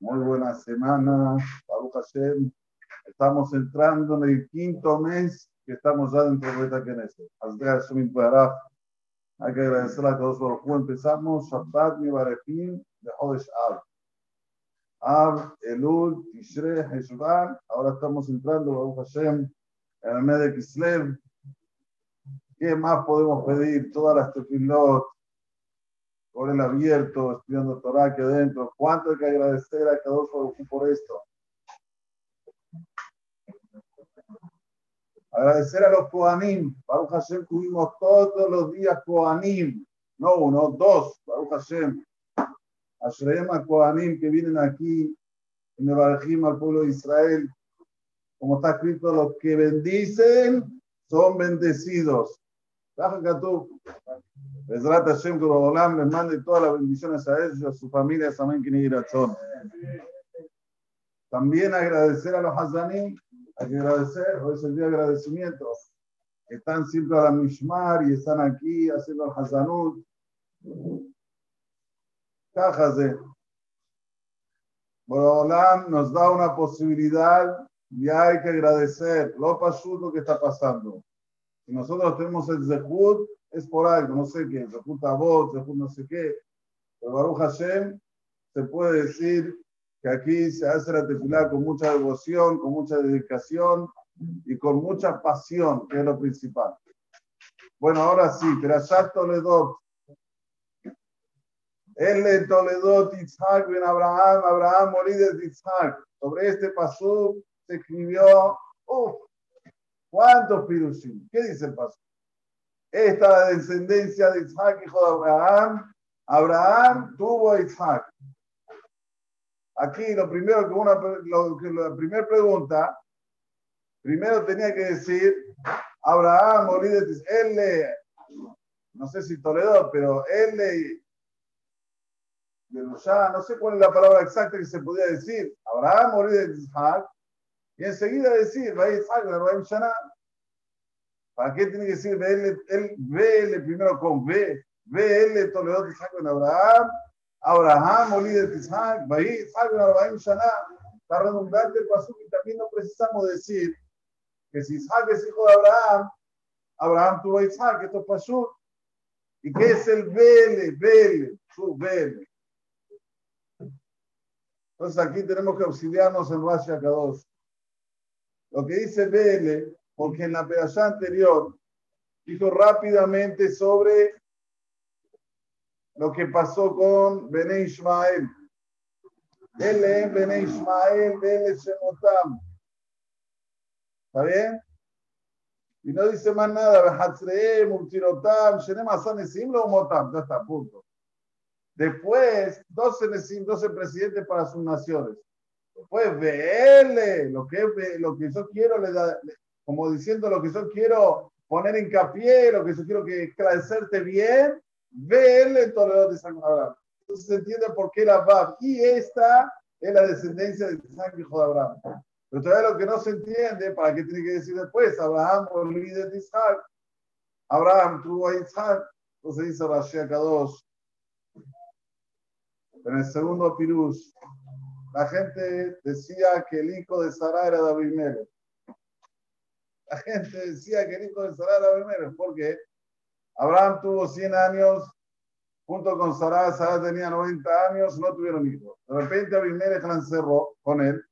Muy buena semana, Baruch Hashem. Estamos entrando en el quinto mes que estamos ya dentro de esta Knesset. Hay que agradecer a todos los Empezamos Shabbat Mibarechim de Hodesh Av. Av, Elul, Tishrei, Heshvan. Ahora estamos entrando, Baruch Hashem, en el mes de Kislev. ¿Qué más podemos pedir? Todas las tefilot, con el abierto, estudiando Torah aquí adentro. ¿Cuánto hay que agradecer a uno por esto? Agradecer a los Koanim. Baruch Hashem tuvimos todos los días Koanim. No uno, dos. Baruch Hashem. Ashreem a Koanim que vienen aquí en el al pueblo de Israel. Como está escrito, los que bendicen son bendecidos. Bezrat Hashem, que Olam les mande todas las bendiciones a ellos, a su familia, a Samen Kinigirachon. También agradecer a los Hazanim, hay que agradecer, hoy es el día de agradecimiento. Están siempre a la Mishmar y están aquí haciendo el Hazanut. Cajas de. Nos da una posibilidad y hay que agradecer lo pasó lo que está pasando. Si nosotros tenemos el Zehut, es por algo, no sé qué, Zehut Avot, Zehut no sé qué. Pero Baruch Hashem se puede decir que aquí se hace la tefilá con mucha devoción, con mucha dedicación y con mucha pasión, que es lo principal. Bueno, ahora sí, Perashat Toledot. Le Toledot Isaac ben Abraham, Abraham morí de Isaac. Sobre este paso se escribió, uff, ¿Cuántos pirushim? ¿Qué dice el paso? Esta es la descendencia de Isaac, hijo de Abraham. Abraham tuvo a Isaac. Aquí lo primero que una, lo, la primera pregunta, primero tenía que decir, Abraham de él le, no sé si Toledo, pero él le, ya no sé cuál es la palabra exacta que se podía decir. Abraham de Isaac, y enseguida decir, ¿Para qué tiene que decir él, BL primero con B? BL Toledo Isaac en Abraham, Abraham, Olí de Isaac, Bahí, Isaac en Abraham Shana. Está redundante el paso y también no precisamos decir que si Isaac es hijo de Abraham, Abraham tuvo a Isaac, esto pasó. ¿Y qué es el BL? BL, su BL. Entonces aquí tenemos que auxiliarnos en Rashi Akadosh. Lo que dice BL, porque en la pedazada anterior dijo rápidamente sobre lo que pasó con Bene Ismael. Es Bene Ismael, es Shemotam. ¿Está bien? Y no dice más nada. Ya está, punto. Después, 12 Nesim, 12 presidentes para sus naciones. Pues verle lo que, lo que yo quiero, le da, como diciendo lo que yo quiero poner hincapié, lo que yo quiero que esclarecerte bien, verle todo de San Abraham. Entonces se entiende por qué la Bab. Y esta es la descendencia de San hijo de Abraham. Pero todavía lo que no se entiende, ¿para qué tiene que decir después? Abraham fue líder de Isaac. Abraham tuvo a Isaac. Entonces dice Rashi Kadosh. En el segundo Pirus, la gente decía que el hijo de Sara era David Mérez. La gente decía que el hijo de Sara era David Mérez, porque Abraham tuvo 100 años junto con Sara, Sara tenía 90 años, no tuvieron hijos. De repente Abimelech la encerró con él,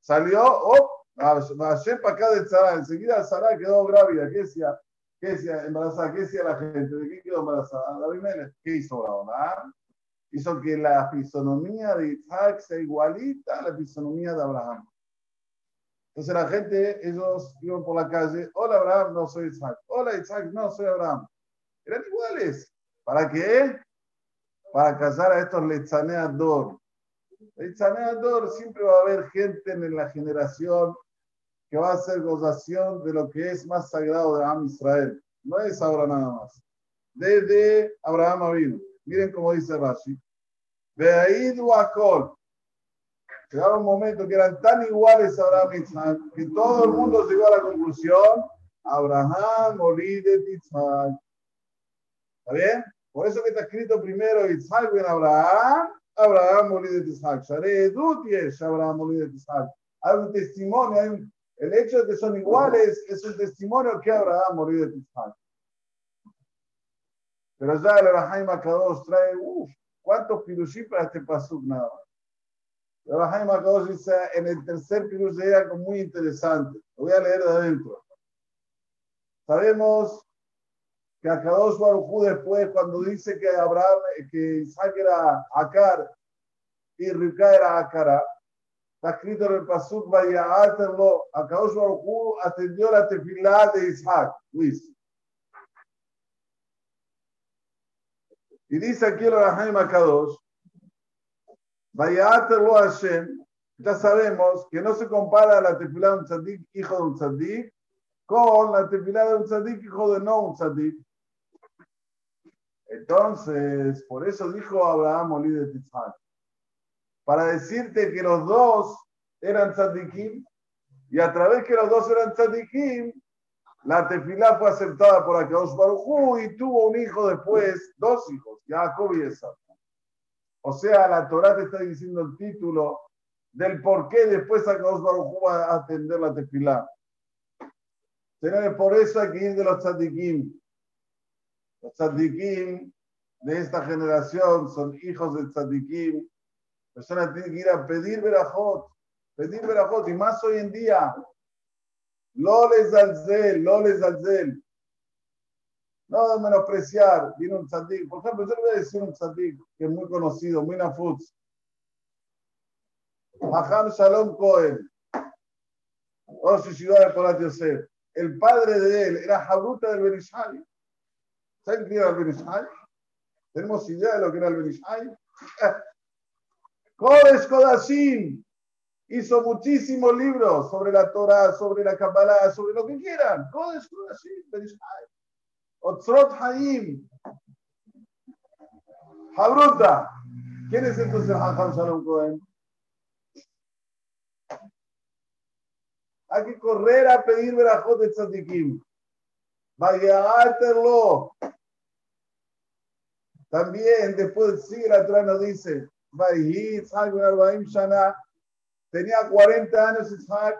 salió, oh, para acá de Sara, enseguida Sara quedó grávida, ¿qué decía? ¿Qué decía? Embarazada, ¿qué decía la gente? ¿De qué quedó embarazada? ¿qué hizo Abraham? Hizo que la fisonomía de Isaac sea igualita a la fisonomía de Abraham. Entonces la gente, ellos iban por la calle, hola Abraham, no soy Isaac, hola Isaac, no soy Abraham. Eran iguales. ¿Para qué? Para casar a estos lechaneador. Lechaneador siempre va a haber gente en la generación que va a hacer gozación de lo que es más sagrado de Abraham Israel. No es ahora nada más. Desde Abraham vino. Miren cómo dice Rashi. Veaidu Akol. Llegaba un momento que eran tan iguales a Abraham y Isaac que todo el mundo llegó a la conclusión: Abraham, de Isaac. ¿Está bien? Por eso que está escrito primero Isaac en Abraham, Abraham murió de Isaac. Abraham murió de Isaac. Hay un testimonio, hay un, el hecho de que son iguales es un testimonio que Abraham murió de Isaac. Pero ya el Rahaim Akadosh trae, uff, ¿cuántos pirushim para este pasuk nada más? Akadosh dice en el tercer pirush de algo muy interesante. Lo voy a leer de adentro. Sabemos que Akadosh Baruj después, cuando dice que Abraham, que Isaac era Akar y Rivka era Akara, está escrito en el Pasuk, vaya Aterlo, Akadosh Baruj atendió la tefilá de Isaac, Luis. Y dice aquí el Rahim Akadosh, vaya Aterlo Hashem, ya sabemos que no se compara la tefilá de un tzadik, hijo de un tzadik, con la tefilá de un tzadik, hijo de no un tzadik. Entonces, por eso dijo Abraham Olí de para decirte que los dos eran tzadikim, y a través que los dos eran tzadikim, la tefilá fue aceptada por Akadosh Baruj y tuvo un hijo después, dos hijos, Jacob y Esau. O sea, la Torah te está diciendo el título del por qué después Akadosh Baruj va a atender la tefilá. Por eso hay que ir de los tzadikim. Los tzadikim de esta generación son hijos del tzadikim. Personas tienen que ir a pedir verajot, pedir verajot, y más hoy en día. No les alzel, no les No menospreciar. Viene un tzadik. Por ejemplo, yo le voy a decir un tzadik que es muy conocido, muy nafutz. Maham Shalom Cohen. Ciudad de Polat Yosef. El padre de él era Jabruta del Benishai. ¿Saben quién era el Benishai? ¿Tenemos idea de lo que era el Benishai? Kodesh Kodashim hizo muchísimos libros sobre la Torah, sobre la Kabbalah, sobre lo que quieran. Kodesh Kodashim, Benishai. Otzrot Haim. Jabruta. ¿Quién es entonces Hajam Shalom Cohen? Hay que correr a pedir verajot de tzadikim. Vaya También después sigue la Torah nos dice, tenía 40 años Isaac,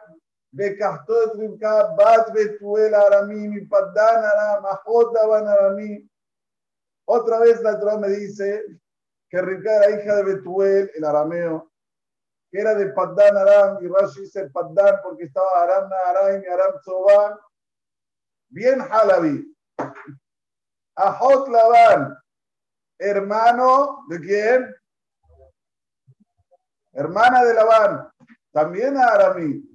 Bekahtot Rivka, Bat Betuel Arami, mi Paddan Aram, Ahot Daban Arami. Otra vez la Torah me dice que Rivka era hija de Betuel, el arameo, que era de Paddan Aram, y Rashi dice Paddan porque estaba Aram y Aram Zoban. Bien Halabi. Ahot Laban, hermano de quién? Hermana de Labán, también a Aramí.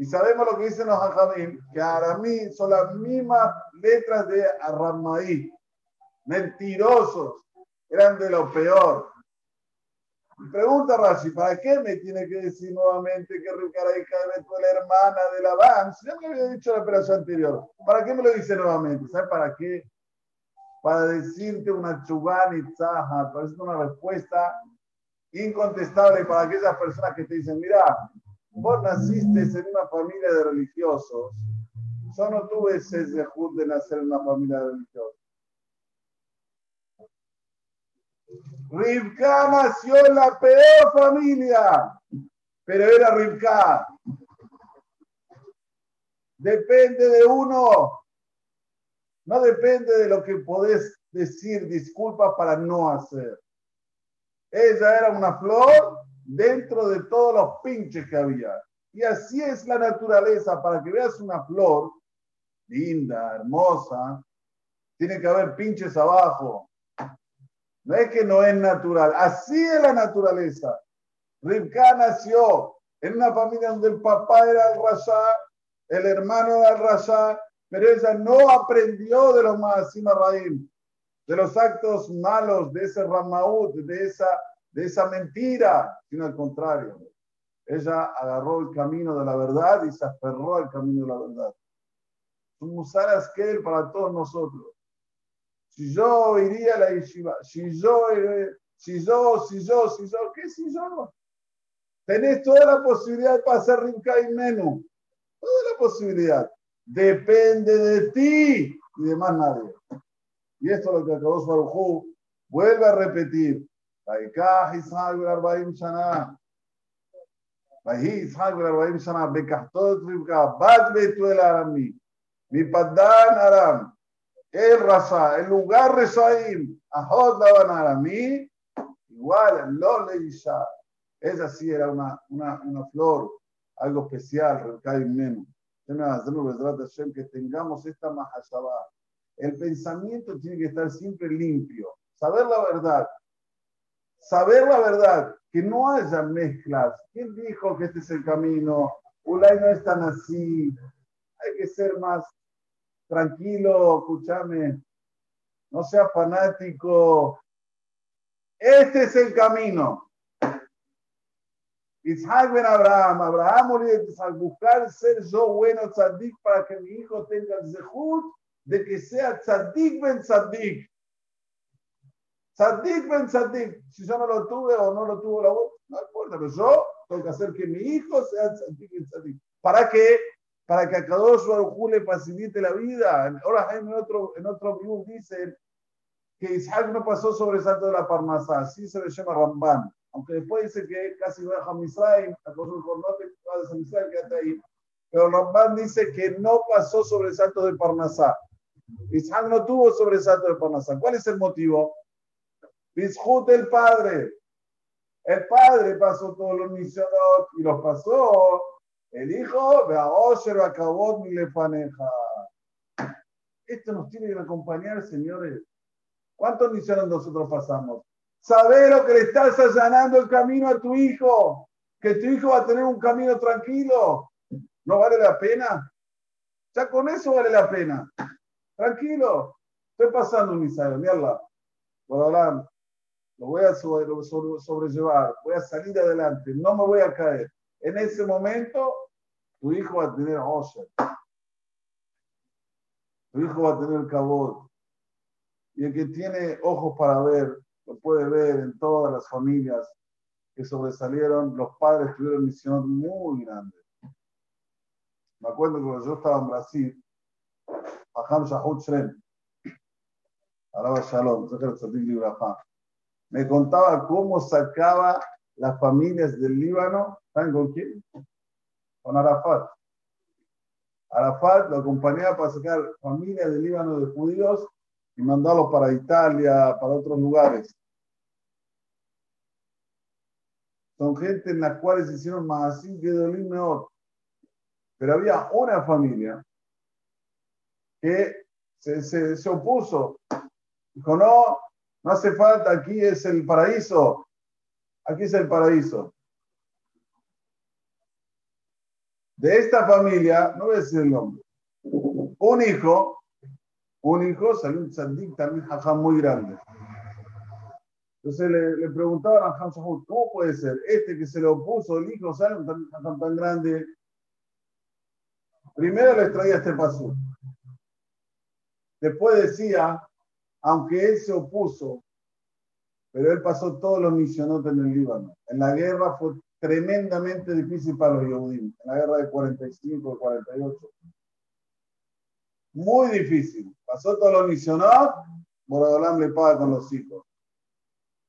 Y sabemos lo que dicen los Hajamim, que Aramí son las mismas letras de Aramaí. Mentirosos, eran de lo peor. Pregunta Rashi, ¿para qué me tiene que decir nuevamente que Rivka hija de la hermana de Labán? Si ya me había dicho la operación anterior, ¿para qué me lo dice nuevamente? ¿Sabe para qué? Para decirte una para decirte una respuesta incontestable para aquellas personas que te dicen, mira, vos naciste en una familia de religiosos, yo no tuve ese dejud de nacer en una familia de religiosos. Rivka nació en la peor familia, pero era Rivka. Depende de uno. No depende de lo que podés decir disculpas para no hacer. Ella era una flor dentro de todos los pinches que había. Y así es la naturaleza. Para que veas una flor linda, hermosa, tiene que haber pinches abajo. No es que no es natural. Así es la naturaleza. Rivka nació en una familia donde el papá era el Rasha, el hermano era el Rasha, pero ella no aprendió de los Maasim Raim de los actos malos de ese Ramaut, de esa, de esa mentira, sino al contrario. Ella agarró el camino de la verdad y se aferró al camino de la verdad. Un musar él para todos nosotros. Si yo iría a la yeshiva, si yo, eh, si yo, si yo, si yo, ¿qué si yo? Tenés toda la posibilidad de pasar Rinca y Menú. Toda la posibilidad. Depende de ti y de más nadie. Y esto es lo que acabó Barujú vuelve a repetir. ויקח יצחק בן ארבעים שנה. ויהי יצחק בן ארבעים שנה בקחתו את רבקה, בת bethuel aramí, mi padán aram, el Rasha, el lugar Reshaim, Ajot Laban Aramí, igual, lo Leisha. Esa sí era una, una, una flor, algo especial, Rekai Menu. Que tengamos esta Mahashabah. El pensamiento tiene que estar siempre limpio. Saber la verdad. Saber la verdad. Que no haya mezclas. ¿Quién dijo que este es el camino? Ulay no es tan así. Hay que ser más tranquilo, escúchame. No sea fanático. Este es el camino. Isaac ben Abraham, Abraham murió al buscar ser yo bueno tzadik para que mi hijo tenga el zehut de que sea tzadik ben tzadik. Tzadik ben tzadik. Si yo no lo tuve o no lo tuvo la voz, no importa, pero yo tengo que hacer que mi hijo sea tzadik ben tzadik. ¿Para qué? Para que a Kadosh Baruj le facilite la vida. Ahora en otro, en otro view dice que Isaac no pasó sobre el salto de la Parnasá, así se le llama Ramban aunque después dice que casi va a Misraim, a cosa el cornote, va a Misraim, quédate ahí. Pero Ramban dice que no pasó sobresalto de Parnasá. Isaac no tuvo sobresalto de Parnasá. ¿Cuál es el motivo? Bishut el padre. El padre pasó todos los misionos y los pasó. El hijo, Beaosher, Acabot, Milefaneja. Esto nos tiene que acompañar, señores. ¿Cuántos misiones nosotros pasamos? Saber lo que le estás allanando el camino a tu hijo, que tu hijo va a tener un camino tranquilo. ¿No vale la pena? Ya con eso vale la pena. Tranquilo. Estoy pasando un misayo, mierda. Lo voy a sobrellevar, voy a salir adelante, no me voy a caer. En ese momento, tu hijo va a tener Osher. Tu hijo va a tener cabot. Y el que tiene ojos para ver, lo puede ver en todas las familias que sobresalieron, los padres tuvieron misión muy grande. Me acuerdo cuando yo estaba en Brasil, Aham Shahut Shrem, Alaba Shalom, me contaba cómo sacaba las familias del Líbano, ¿saben con quién? Con Arafat. Arafat lo acompañaba para sacar familias del Líbano de judíos y mandarlos para Italia, para otros lugares. Son gente en las cuales se hicieron más así que Dolín. Pero había una familia que se, se, opuso. Dijo, no, no hace falta, aquí es el paraíso. Aquí es el paraíso. De esta familia, no voy a decir el nombre, un hijo, un hijo salió un tzadik también muy grande. Entonces le, preguntaban a Hans ¿cómo puede ser? Este que se le opuso, el hijo, ¿saben? Tan, tan, grande. Primero les traía este paso. Después decía, aunque él se opuso, pero él pasó todos los misionotes en el Líbano. En la guerra fue tremendamente difícil para los Yehudim, en la guerra de 45, 48. Muy difícil. Pasó todos los misionotes, Boradolam le paga con los hijos.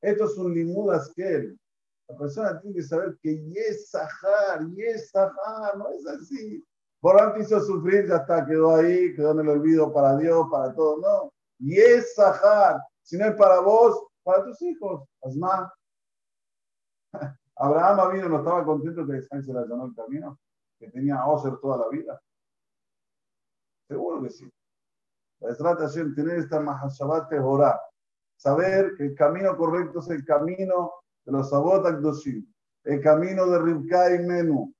Esto es un limud askel. La persona tiene que saber que yes sahar, yes sahar, no es así. Por hizo sufrir, ya está, quedó ahí, quedó en el olvido para Dios, para todo. No, yes sahar. Si no es para vos, para tus hijos. Asma. Abraham vino, no estaba contento que Isaac se le allanó el camino, que tenía a Oser toda la vida. Seguro que sí. La trata de tener esta mahashabat orar saber que el camino correcto es el camino de los Sabot Akdoshim, el camino de Rivka y Menú.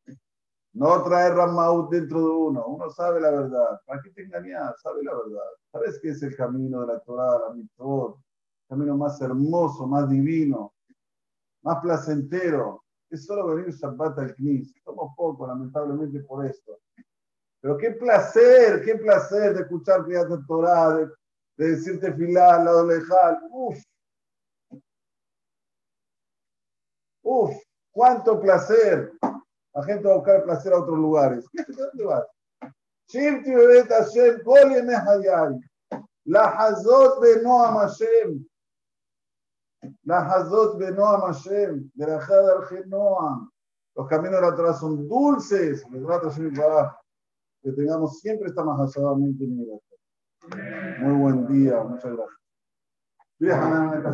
No traer Ramaut dentro de uno. Uno sabe la verdad. ¿Para qué te engañas? Sabe la verdad. ¿Sabes qué es el camino de la Torah, la mitzvot? El camino más hermoso, más divino, más placentero. Es solo venir Shabbat al Knis. Somos pocos, lamentablemente, por esto. Pero qué placer, qué placer de escuchar que de Torah, de de decirte filá al lado. Uf. Uf, cuánto placer. La gente va a buscar placer a otros lugares. ¿Dónde vas? Shifti bebet Hashem, kol yemeh hayay. La hazot benoam Hashem. La Hazot Benoam Hashem, de la Hadar Noam. Los caminos de la Torah son dulces. Que tengamos siempre esta majazada muy Muy buen día, muchas gracias.